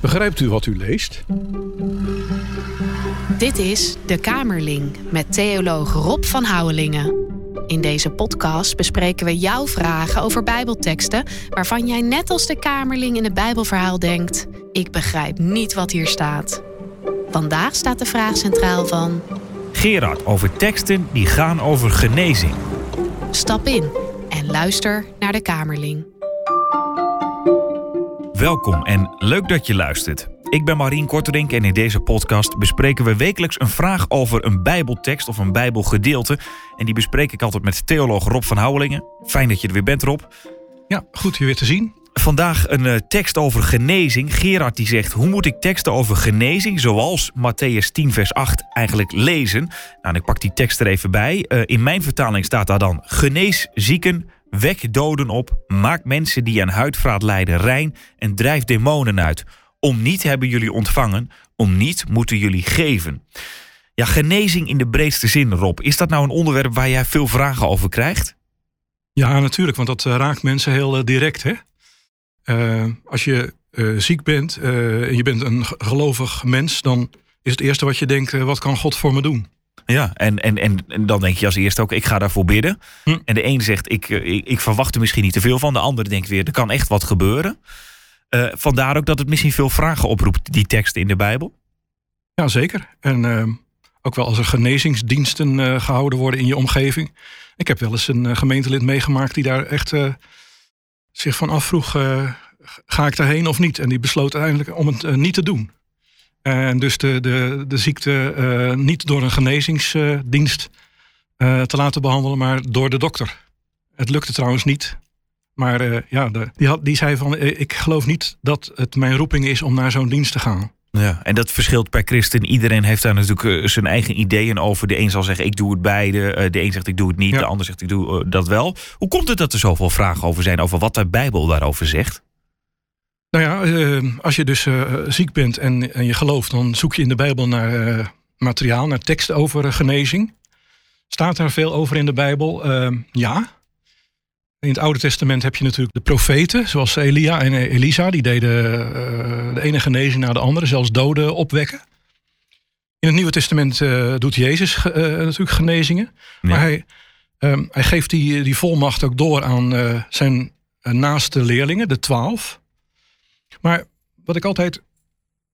Begrijpt u wat u leest? Dit is De Kamerling met theoloog Rob van Houwelingen. In deze podcast bespreken we jouw vragen over Bijbelteksten waarvan jij net als de Kamerling in het Bijbelverhaal denkt: ik begrijp niet wat hier staat. Vandaag staat de vraag centraal van Gerard over teksten die gaan over genezing. stap in en luister naar de Kamerling. Welkom en leuk dat je luistert. Ik ben Marien Korterink en in deze podcast bespreken we wekelijks een vraag over een Bijbeltekst of een Bijbelgedeelte. En die bespreek ik altijd met theoloog Rob van Houwelingen. Fijn dat je er weer bent, Rob. Ja, goed je weer te zien. Vandaag een eh, tekst over genezing. Gerard die zegt, hoe moet ik teksten over genezing, zoals Matthäus 10 vers 8, eigenlijk lezen? Nou, en ik pak die tekst er even bij. Eh, in mijn vertaling staat daar dan, genees zieken, wek doden op, maak mensen die aan huidvraat lijden rein en drijf demonen uit. Om niet hebben jullie ontvangen, om niet moeten jullie geven. Ja, genezing in de breedste zin, Rob. Is dat nou een onderwerp waar jij veel vragen over krijgt? Ja, natuurlijk, want dat eh, raakt mensen heel eh, direct. Hè? Eh, als je ziek bent en je bent een ge- gelovig mens, dan is het eerste wat je denkt: wat kan God voor me doen? Ja, en, en, en, dan denk je als eerste ook, ik ga daarvoor bidden. Hm. En de een zegt, ik, eh, ik, ik verwacht er misschien niet te veel van. De andere denkt weer, er kan echt wat gebeuren. Eh, vandaar ook dat het misschien veel vragen oproept, die teksten in de Bijbel. Ja, zeker. En eh, ook wel als er genezingsdiensten eh, gehouden worden in je omgeving. Ik heb wel eens een gemeentelid meegemaakt die daar echt zich van afvroeg: ga ik daarheen of niet? En die besloot uiteindelijk om het niet te doen. En dus de, de, de ziekte eh, niet door een genezingsdienst eh, te laten behandelen, maar door de dokter. Het lukte trouwens niet. Maar eh, ja, de, die, had, die zei van, ik geloof niet dat het mijn roeping is om naar zo'n dienst te gaan. Ja, en dat verschilt per christen. Iedereen heeft daar natuurlijk zijn eigen ideeën over. De een zal zeggen, ik doe het beide. De een zegt, ik doe het niet. Ja. De ander zegt, ik doe dat wel. Hoe komt het dat er zoveel vragen over zijn... over wat de Bijbel daarover zegt? Nou ja, eh, als je dus eh, ziek bent en, en je gelooft, dan zoek je in de Bijbel naar eh, materiaal, naar teksten over eh, genezing. Staat daar veel over in de Bijbel? Eh, ja. In het Oude Testament heb je natuurlijk de profeten, zoals Elia en Elisa. Die deden de ene genezing naar de andere, zelfs doden opwekken. In het Nieuwe Testament doet Jezus natuurlijk genezingen. Maar hij, ehm, hij geeft die, die volmacht ook door aan zijn naaste leerlingen, de twaalf. Maar wat ik altijd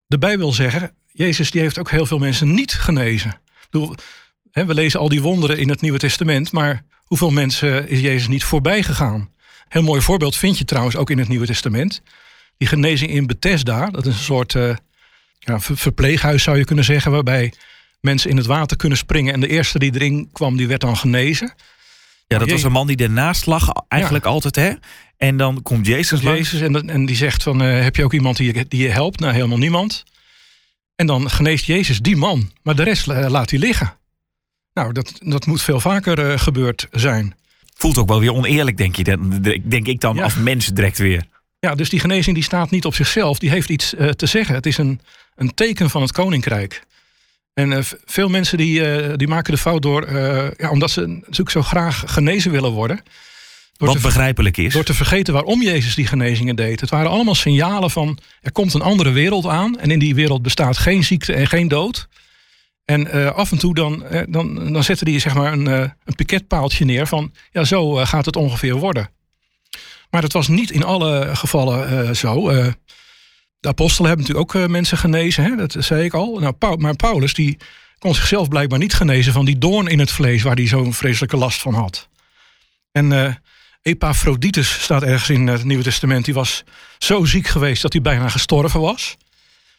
erbij wil zeggen, Jezus die heeft ook heel veel mensen niet genezen. Bedoel, hè, we lezen al die wonderen in het Nieuwe Testament, maar hoeveel mensen is Jezus niet voorbij gegaan? Heel mooi voorbeeld vind je trouwens ook in het Nieuwe Testament. Die genezing in Bethesda, dat is een soort eh, ja, ver- verpleeghuis zou je kunnen zeggen, waarbij mensen in het water kunnen springen en de eerste die erin kwam, die werd dan genezen. Ja, dat Jee- was een man die ernaast lag, eigenlijk altijd, hè? En dan komt Jezus langs. Jezus en, en die zegt van, eh, heb je ook iemand die je, die je helpt? Nou, helemaal niemand. En dan geneest Jezus die man, maar de rest eh, laat hij liggen. Nou, dat, dat moet veel vaker eh, gebeurd zijn. Voelt ook wel weer oneerlijk, denk, je, dan- denk ik dan, Ja. als mens direct weer. Ja, dus die genezing die staat niet op zichzelf, die heeft iets te zeggen. Het is een, een teken van het koninkrijk. En eh, veel mensen die, eh, die maken de fout door, eh, ja, omdat ze natuurlijk zo graag genezen willen worden. Door Wat begrijpelijk is. door te vergeten waarom Jezus die genezingen deed. Het waren allemaal signalen van er komt een andere wereld aan. En in die wereld bestaat geen ziekte en geen dood. En af en toe dan, dan, dan zetten die zeg maar een, een piketpaaltje neer van ja, zo gaat het ongeveer worden. Maar dat was niet in alle gevallen zo. De apostelen hebben natuurlijk ook eh, mensen genezen, hè? dat zei ik al. Nou, maar Paulus die kon zichzelf blijkbaar niet genezen van die doorn in het vlees waar hij zo'n vreselijke last van had. En eh, Epaphroditus staat ergens in het Nieuwe Testament. Die was zo ziek geweest dat hij bijna gestorven was.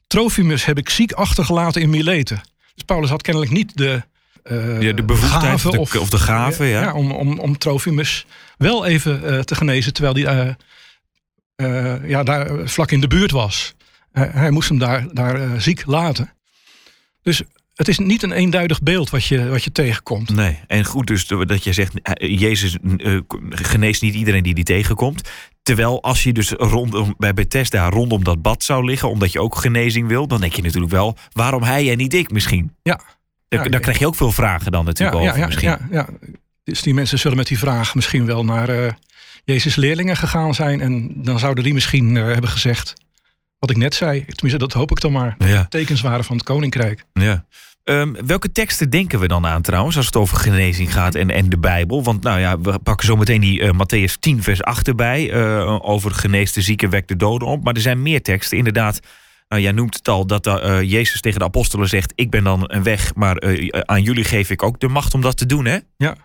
Trofimus heb ik ziek achtergelaten in Mileten. Dus Paulus had kennelijk niet de, eh Ja, de bevoegdheid of de- of de gave, ja. om, om, om Trofimus wel even te genezen, terwijl hij eh, ja, daar vlak in de buurt was. Eh, hij moest hem daar, daar eh, ziek laten. Dus het is niet een eenduidig beeld wat je, wat je tegenkomt. Nee, en goed dus dat je zegt, Jezus geneest niet iedereen die die tegenkomt. Terwijl als je dus rondom, bij Bethesda rondom dat bad zou liggen, omdat je ook genezing wil, dan denk je natuurlijk wel, waarom hij en niet ik misschien? Ja. Daar, Ja, daar krijg je ook veel vragen dan natuurlijk over misschien. ja, ja. Dus die mensen zullen met die vraag misschien wel naar Jezus leerlingen gegaan zijn. En dan zouden die misschien eh, hebben gezegd... wat ik net zei. Tenminste, dat hoop ik dan maar. Ja. Tekens waren van het koninkrijk. Ja. Ehm, welke teksten denken we dan aan trouwens als het over genezing gaat en, en de Bijbel? Want nou ja, we pakken zo meteen die uh, Matthäus 10 vers 8 erbij. Uh, over genees de zieken, wekt de doden op. Maar er zijn meer teksten. Inderdaad, nou, jij noemt het al dat uh, Jezus tegen de apostelen zegt... ik ben dan een weg, maar aan jullie geef ik ook de macht om dat te doen, hè? Ja.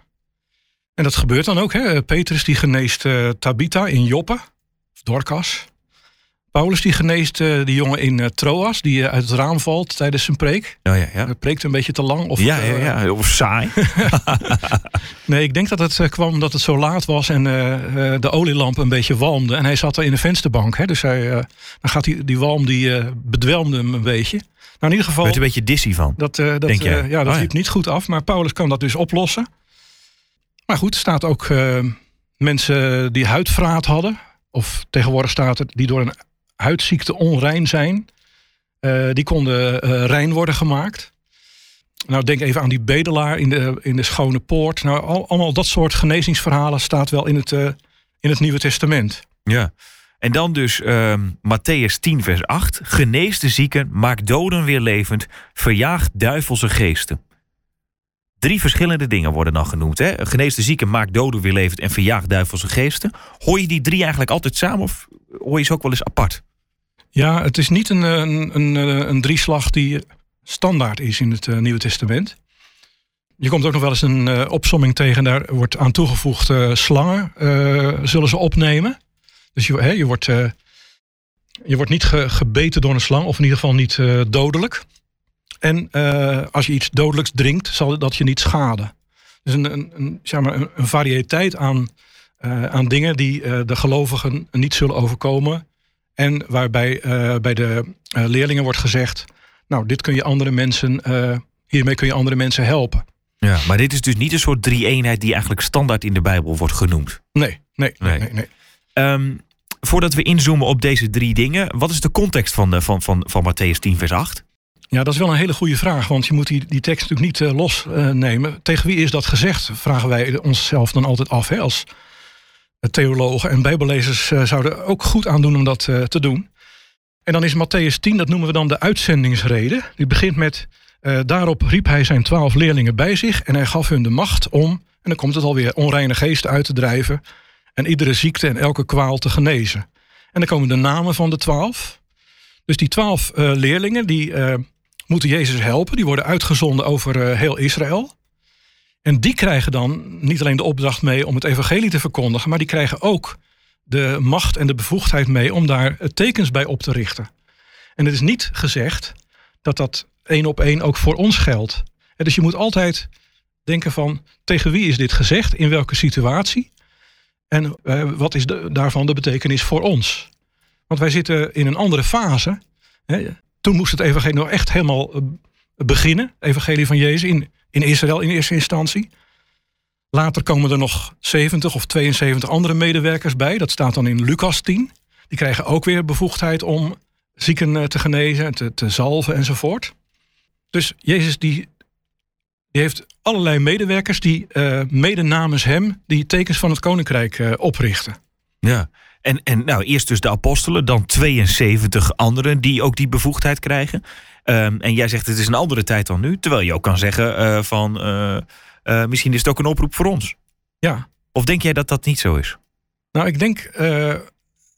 En dat gebeurt dan ook, hè? Petrus die geneest Tabitha in Joppe, of Dorcas... Paulus die geneest uh, die jongen in uh, Troas, die uh, uit het raam valt tijdens zijn preek. Oh, ja, ja. Hij preekt een beetje te lang. Of, ja, ja, ja, of saai. nee, ik denk dat het kwam omdat het zo laat was en de olielamp een beetje walmde. En hij zat er in de vensterbank. Hè, dus hij, dan gaat die, die walm die bedwelmde hem een beetje. Nou, in ieder geval. Werd een beetje dizzy van. Dat, dat, denk jij? ja, dat oh, liep niet goed af. Maar Paulus kan dat dus oplossen. Maar goed, staat ook mensen die huidvraat hadden. Of tegenwoordig staat het die door een huidziekte onrein zijn. Uh, die konden uh, rein worden gemaakt. Nou, denk even aan die bedelaar in de, in de Schone Poort. Nou, al, allemaal dat soort genezingsverhalen staat wel in het, uh, in het Nieuwe Testament. Ja, en dan dus Matthäus 10, vers 8. Genees de zieken, maak doden weer levend, verjaagt duivelse geesten. Drie verschillende dingen worden dan genoemd. Hè? Genees de zieken, maak doden weer levend en verjaagt duivelse geesten. Hoor je die drie eigenlijk altijd samen of hoor je ze ook wel eens apart? Ja, het is niet een, een, een, een drieslag die standaard is in het uh, Nieuwe Testament. Je komt ook nog wel eens een uh, opsomming tegen, daar wordt aan toegevoegd slangen zullen ze opnemen. Dus je, hè, je, wordt, je wordt niet ge, gebeten door een slang, of in ieder geval niet dodelijk. En als je iets dodelijks drinkt, zal dat je niet schaden. Dus een, een, een zeg maar, een, een variëteit aan, aan dingen die de gelovigen niet zullen overkomen en waarbij bij de leerlingen wordt gezegd: Nou, dit kun je andere mensen, hiermee kun je andere mensen helpen. Ja, maar dit is dus niet een soort drie-eenheid die eigenlijk standaard in de Bijbel wordt genoemd. Nee, nee, nee. nee, nee. Um, voordat we inzoomen op deze drie dingen, wat is de context van, de, van, van, van Matthäus 10, vers 8? Ja, dat is wel een hele goede vraag, want je moet die, die tekst natuurlijk niet losnemen. Tegen wie is dat gezegd? Vragen wij onszelf dan altijd af hè, als theologen en bijbellezers uh, zouden ook goed aandoen om dat uh, te doen. En dan is Matthäus 10, dat noemen we dan de uitzendingsrede. Die begint met, uh, daarop riep hij zijn twaalf leerlingen bij zich en hij gaf hun de macht om, en dan komt het alweer, onreine geesten uit te drijven en iedere ziekte en elke kwaal te genezen. En dan komen de namen van de twaalf. Dus die twaalf leerlingen, die moeten Jezus helpen. Die worden uitgezonden over heel Israël. En die krijgen dan niet alleen de opdracht mee om het evangelie te verkondigen, maar die krijgen ook de macht en de bevoegdheid mee om daar tekens bij op te richten. En het is niet gezegd dat dat één op één ook voor ons geldt. Dus je moet altijd denken van tegen wie is dit gezegd, in welke situatie en eh, wat is de, daarvan de betekenis voor ons. Want wij zitten in een andere fase. Toen moest het evangelie nog echt helemaal eh, beginnen, evangelie van Jezus, in, in Israël in eerste instantie. Later komen er nog 70 of 72 andere medewerkers bij. Dat staat dan in Lucas 10. Die krijgen ook weer bevoegdheid om zieken eh, te genezen, te, te zalven enzovoort. Dus Jezus die, die heeft allerlei medewerkers die uh, mede namens hem die tekens van het koninkrijk oprichten. Ja, en, en nou eerst dus de apostelen, dan 72 anderen die ook die bevoegdheid krijgen. Um, en jij zegt het is een andere tijd dan nu. Terwijl je ook kan zeggen uh, van uh, uh, misschien is het ook een oproep voor ons. Ja. Of denk jij dat dat niet zo is? Nou, ik denk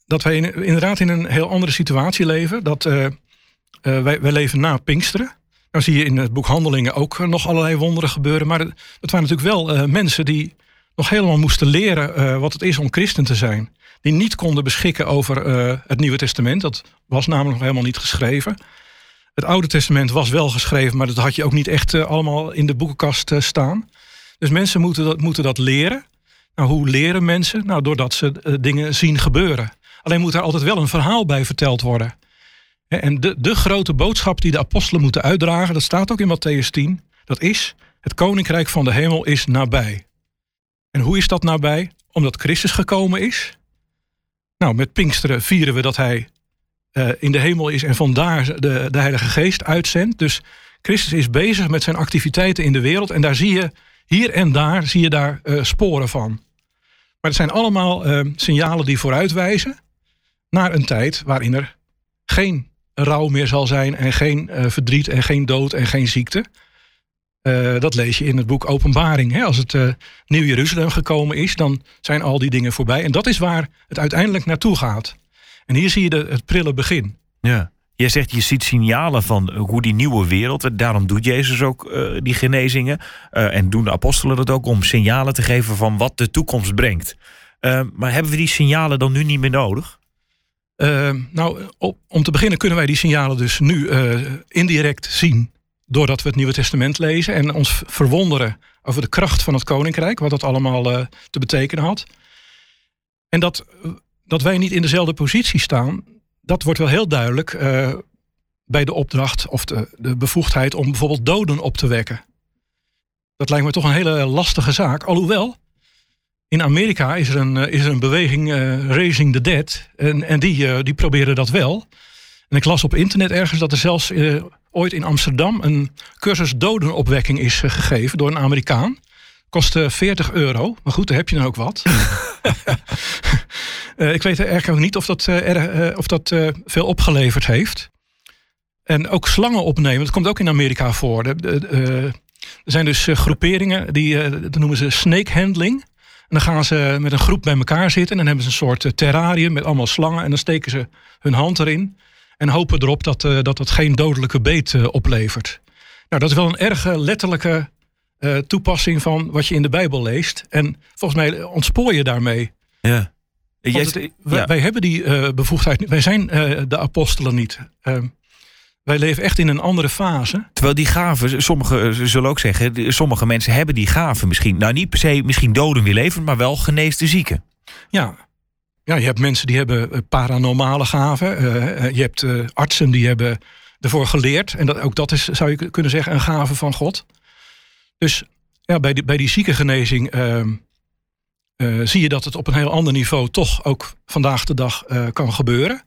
dat wij in, inderdaad in een heel andere situatie leven. Dat wij, wij leven na Pinksteren. Nou zie je in het boek Handelingen ook nog allerlei wonderen gebeuren. Maar dat waren natuurlijk wel mensen die nog helemaal moesten leren wat het is om christen te zijn. Die niet konden beschikken over het Nieuwe Testament. Dat was namelijk nog helemaal niet geschreven. Het Oude Testament was wel geschreven, maar dat had je ook niet echt uh, allemaal in de boekenkast staan. Dus mensen moeten dat, moeten dat leren. Nou, hoe leren mensen? Nou, doordat ze dingen zien gebeuren. Alleen moet er altijd wel een verhaal bij verteld worden. En de, de grote boodschap die de apostelen moeten uitdragen, dat staat ook in Matthäus 10, dat is: het koninkrijk van de hemel is nabij. En hoe is dat nabij? Omdat Christus gekomen is. Nou, met Pinksteren vieren we dat hij uh, in de hemel is en vandaar de, de Heilige Geest uitzendt. Dus Christus is bezig met zijn activiteiten in de wereld en daar zie je hier en daar zie je daar uh, sporen van. Maar het zijn allemaal uh, signalen die vooruitwijzen naar een tijd waarin er geen rouw meer zal zijn en geen verdriet en geen dood en geen ziekte. Dat lees je in het boek Openbaring. Hè? Als het Nieuw Jeruzalem gekomen is, dan zijn al die dingen voorbij. En dat is waar het uiteindelijk naartoe gaat. En hier zie je de, het prille begin. Ja. Jij zegt je ziet signalen van hoe die nieuwe wereld. Daarom doet Jezus ook uh, die genezingen. En doen de apostelen dat ook om signalen te geven van wat de toekomst brengt. Maar hebben we die signalen dan nu niet meer nodig? nou, op, om te beginnen kunnen wij die signalen dus nu indirect zien. Doordat we het Nieuwe Testament lezen en ons verwonderen over de kracht van het koninkrijk. Wat dat allemaal te betekenen had. En dat, dat wij niet in dezelfde positie staan dat wordt wel heel duidelijk uh, bij de opdracht of de, de bevoegdheid om bijvoorbeeld doden op te wekken. Dat lijkt me toch een hele lastige zaak. Alhoewel, in Amerika is er een, eh, is er een beweging, Raising the Dead. En, en die, die proberen dat wel. En ik las op internet ergens dat er zelfs ooit in Amsterdam een cursus dodenopwekking is gegeven door een Amerikaan. Kostte 40 euro. Maar goed, daar heb je dan ook wat. Uh, ik weet eigenlijk ook niet of dat, uh, er, of dat veel opgeleverd heeft. En ook slangen opnemen, dat komt ook in Amerika voor. er zijn dus groeperingen, die dat noemen ze snake handling. En dan gaan ze met een groep bij elkaar zitten. En dan hebben ze een soort terrarium met allemaal slangen. En dan steken ze hun hand erin. En hopen erop dat dat, dat geen dodelijke beet oplevert. Nou, dat is wel een erg letterlijke toepassing van wat je in de Bijbel leest. En volgens mij ontspoor je daarmee. Ja wij, hebben die uh, bevoegdheid. Wij zijn uh, de apostelen niet. Uh, wij leven echt in een andere fase. Terwijl die gaven, sommigen zullen ook zeggen, sommige mensen hebben die gaven misschien. Nou, niet per se misschien doden weer leven, maar wel genees de zieken. Ja. Ja, je hebt mensen die hebben paranormale gaven. je hebt artsen die hebben ervoor geleerd. En dat, ook dat is, zou je kunnen zeggen, een gave van God. Dus ja, bij, die, bij die ziekengenezing ehm, zie je dat het op een heel ander niveau toch ook vandaag de dag kan gebeuren.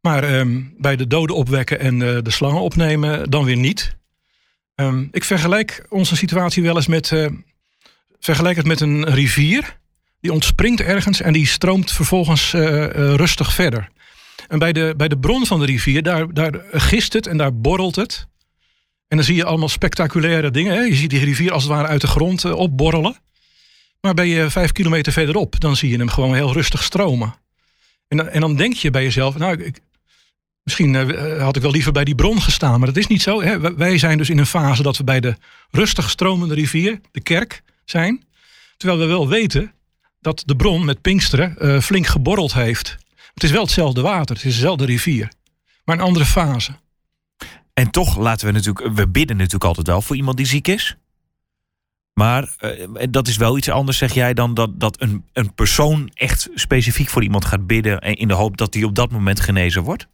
Maar um, bij de doden opwekken en de slangen opnemen dan weer niet. Um, ik vergelijk onze situatie wel eens met, vergelijk het met een rivier. Die ontspringt ergens en die stroomt vervolgens rustig verder. En bij de, bij de bron van de rivier, daar, daar gist het en daar borrelt het. En dan zie je allemaal spectaculaire dingen. Hè? Je ziet die rivier als het ware uit de grond opborrelen. Maar ben je vijf kilometer verderop, dan zie je hem gewoon heel rustig stromen. En dan, en dan denk je bij jezelf, nou, ik, misschien had ik wel liever bij die bron gestaan, maar dat is niet zo. Hè? Wij zijn dus in een fase dat we bij de rustig stromende rivier, de kerk, zijn. Terwijl we wel weten dat de bron met Pinksteren uh, flink geborreld heeft. Het is wel hetzelfde water, het is dezelfde rivier, maar een andere fase. En toch laten we natuurlijk, we bidden natuurlijk altijd wel voor iemand die ziek is. Maar uh, dat is wel iets anders, zeg jij, dan dat, dat een, een persoon echt specifiek voor iemand gaat bidden. in de hoop dat hij op dat moment genezen wordt?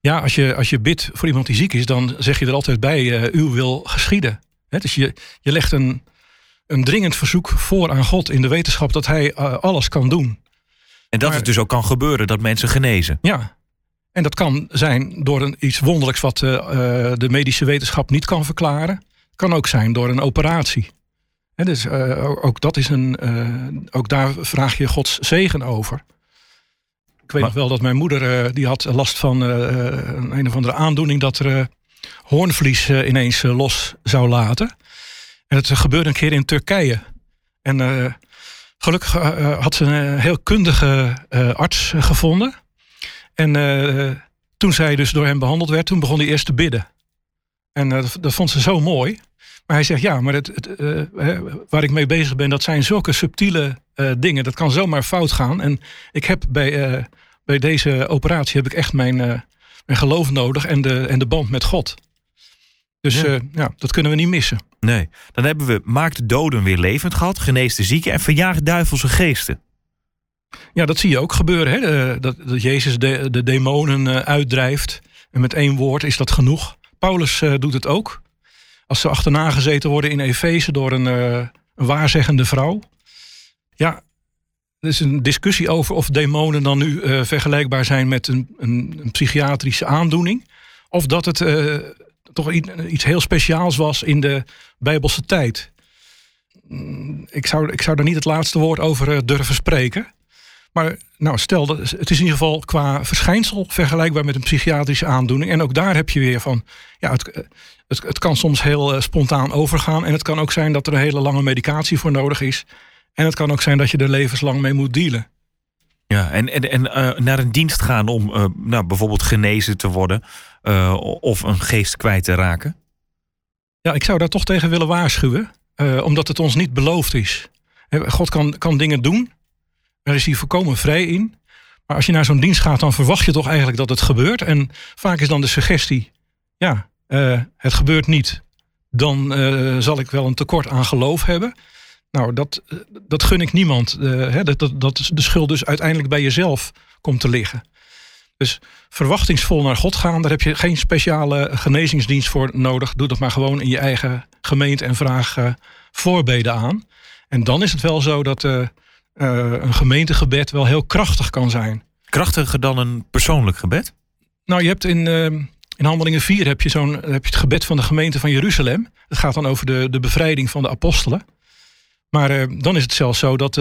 Ja, als je, als je bidt voor iemand die ziek is, dan zeg je er altijd bij: uh, uw wil geschieden. He, dus je, je legt een, een dringend verzoek voor aan God in de wetenschap dat hij uh, alles kan doen. En dat maar, het dus ook kan gebeuren dat mensen genezen. Ja, en dat kan zijn door een, iets wonderlijks wat de medische wetenschap niet kan verklaren. Kan ook zijn door een operatie dus uh, ook, dat is een, ook daar vraag je Gods zegen over. Ik weet nog wel dat mijn moeder, die had last van een, een of andere aandoening dat er hoornvlies ineens los zou laten. En het gebeurde een keer in Turkije. En gelukkig had ze een heel kundige arts gevonden. En toen zij dus door hem behandeld werd, toen begon hij eerst te bidden. En dat, dat vond ze zo mooi. Maar hij zegt ja, maar het, het uh, waar ik mee bezig ben, dat zijn zulke subtiele uh, dingen. Dat kan zomaar fout gaan. En ik heb bij, uh, bij deze operatie heb ik echt mijn, mijn geloof nodig en de, en de band met God. Dus ja. ja. dat kunnen we niet missen. Nee, dan hebben we maakt de doden weer levend gehad, geneest de zieken en verjaagt duivelse geesten. Ja, dat zie je ook gebeuren. Hè? Dat, dat Jezus de, de demonen uitdrijft. En met één woord is dat genoeg. Paulus doet het ook als ze achterna gezeten worden in Efeze door een, uh, een waarzeggende vrouw. Ja, er is een discussie over of demonen dan nu vergelijkbaar zijn met een, een, een, psychiatrische aandoening. Of dat het toch iets heel speciaals was in de Bijbelse tijd. Mm, ik zou, ik zou daar niet het laatste woord over durven spreken. Maar nou, stel, het is in ieder geval qua verschijnsel vergelijkbaar met een psychiatrische aandoening. En ook daar heb je weer van, ja, het, het, het kan soms heel spontaan overgaan. En het kan ook zijn dat er een hele lange medicatie voor nodig is. En het kan ook zijn dat je er levenslang mee moet dealen. Ja, en, en, en naar een dienst gaan om nou, bijvoorbeeld genezen te worden of een geest kwijt te raken? Ja, ik zou daar toch tegen willen waarschuwen, omdat het ons niet beloofd is. God kan, kan dingen doen, daar is hij voorkomen vrij in. Maar als je naar zo'n dienst gaat, dan verwacht je toch eigenlijk dat het gebeurt. En vaak is dan de suggestie, ja, het gebeurt niet. Dan zal ik wel een tekort aan geloof hebben. Nou, dat, dat gun ik niemand. Uh, hè, dat, dat, dat de schuld dus uiteindelijk bij jezelf komt te liggen. Dus verwachtingsvol naar God gaan, daar heb je geen speciale genezingsdienst voor nodig. Doe dat maar gewoon in je eigen gemeente en vraag voorbeden aan. En dan is het wel zo dat uh, een gemeentegebed wel heel krachtig kan zijn. Krachtiger dan een persoonlijk gebed? Nou, je hebt in, in Handelingen 4 heb je, zo'n, heb je het gebed van de gemeente van Jeruzalem. Het gaat dan over de, de bevrijding van de apostelen. Maar dan is het zelfs zo dat,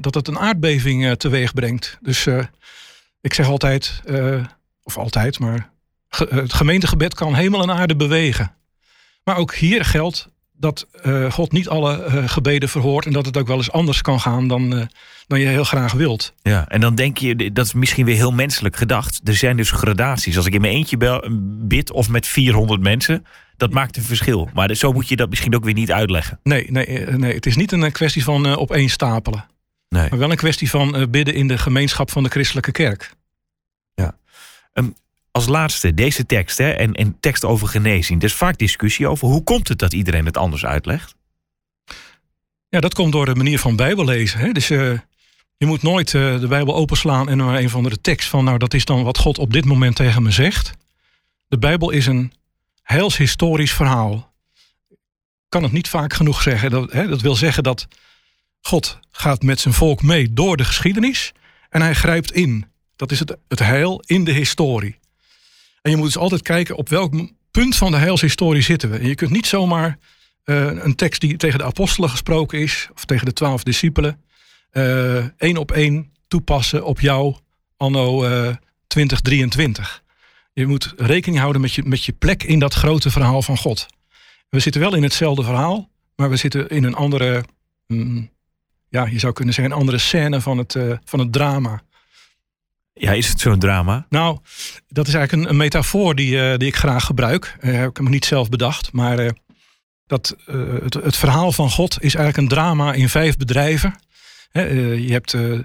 dat het een aardbeving teweeg brengt. Dus ik zeg altijd, of altijd, maar het gemeentegebed kan hemel en aarde bewegen. Maar ook hier geldt, dat uh, God niet alle uh, gebeden verhoort en dat het ook wel eens anders kan gaan dan, uh, dan je heel graag wilt. Ja, en dan denk je, dat is misschien weer heel menselijk gedacht. Er zijn dus gradaties. Als ik in mijn eentje bel, bid of met 400 mensen, dat maakt een verschil. Maar zo moet je dat misschien ook weer niet uitleggen. Nee, nee, nee het is niet een kwestie van opeenstapelen. Nee. Maar wel een kwestie van bidden in de gemeenschap van de christelijke kerk. Ja. Um, als laatste deze tekst hè, en, tekst over genezing. Er is vaak discussie over hoe komt het dat iedereen het anders uitlegt? Ja, dat komt door de manier van Bijbellezen. Hè? Dus uh, je moet nooit uh, de Bijbel openslaan en maar een van de tekst van, nou dat is dan wat God op dit moment tegen me zegt. De Bijbel is een heilshistorisch verhaal. Ik kan het niet vaak genoeg zeggen. Dat, hè, dat wil zeggen dat God gaat met zijn volk mee door de geschiedenis en hij grijpt in. Dat is het, het heil in de historie. En je moet dus altijd kijken op welk punt van de heilshistorie zitten we. En je kunt niet zomaar uh, een tekst die tegen de apostelen gesproken is, of tegen de twaalf discipelen, uh, één op één toepassen op jou anno uh, 2023. Je moet rekening houden met je, met je plek in dat grote verhaal van God. We zitten wel in hetzelfde verhaal, maar we zitten in een andere, mm, ja, je zou kunnen zeggen, een andere scène van het, van het drama. Ja, is het zo'n drama? Nou, dat is eigenlijk een, een metafoor die, uh, die ik graag gebruik. Uh, heb ik hem niet zelf bedacht. Maar uh, dat, het, het, verhaal van God is eigenlijk een drama in vijf bedrijven. je hebt het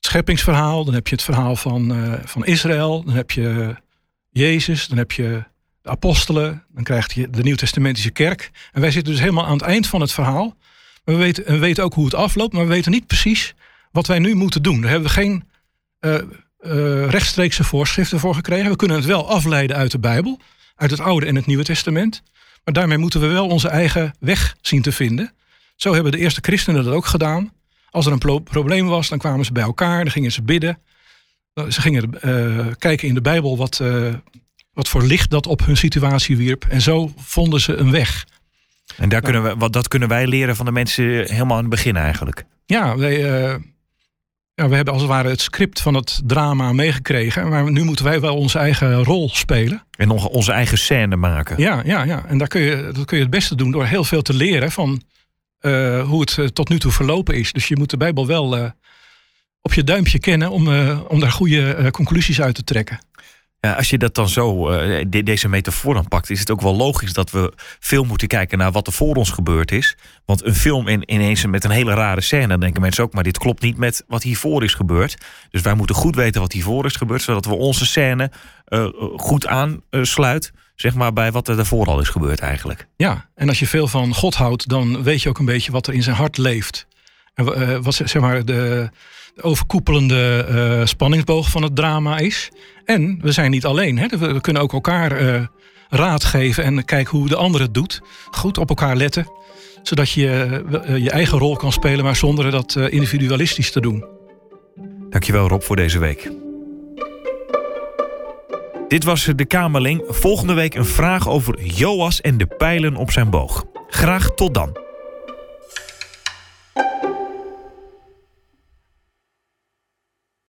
scheppingsverhaal, dan heb je het verhaal van, van Israël, dan heb je Jezus, dan heb je de apostelen, dan krijg je de Nieuwtestamentische kerk. En wij zitten dus helemaal aan het eind van het verhaal. we weten, we weten ook hoe het afloopt, maar we weten niet precies wat wij nu moeten doen. Daar hebben we geen uh, uh, rechtstreekse voorschriften voor gekregen. We kunnen het wel afleiden uit de Bijbel, uit het Oude en het Nieuwe Testament. Maar daarmee moeten we wel onze eigen weg zien te vinden. Zo hebben de eerste christenen dat ook gedaan. Als er een probleem was, dan kwamen ze bij elkaar, dan gingen ze bidden. Ze gingen uh, kijken in de Bijbel wat, wat voor licht dat op hun situatie wierp. En zo vonden ze een weg. En daar kunnen we, wat, dat kunnen wij leren van de mensen helemaal aan het begin eigenlijk. Ja, wij, ja, we hebben als het ware het script van het drama meegekregen. Maar nu moeten wij wel onze eigen rol spelen. En nog onze eigen scène maken. Ja, ja, ja. en daar kun je, dat kun je het beste doen door heel veel te leren van uh, hoe het uh, tot nu toe verlopen is. Dus je moet de Bijbel wel uh, op je duimpje kennen om, om daar goede conclusies uit te trekken. Als je dat dan zo, de, deze metafoor dan pakt, is het ook wel logisch dat we veel moeten kijken naar wat er voor ons gebeurd is. Want een film in, ineens met een hele rare scène, dan denken mensen ook, maar dit klopt niet met wat hiervoor is gebeurd. Dus wij moeten goed weten wat hiervoor is gebeurd, zodat we onze scène uh, goed aansluit. Zeg maar bij wat er daarvoor al is gebeurd eigenlijk. Ja, en als je veel van God houdt, dan weet je ook een beetje wat er in zijn hart leeft. En uh, wat zeg maar de, de overkoepelende uh, spanningsboog van het drama is. En we zijn niet alleen. Hè? We, kunnen ook elkaar uh, raad geven en kijken hoe de ander het doet. Goed op elkaar letten. Zodat je je eigen rol kan spelen, maar zonder dat individualistisch te doen. Dankjewel Rob voor deze week. Dit was de Kamerling. Volgende week een vraag over Joas en de pijlen op zijn boog. Graag tot dan.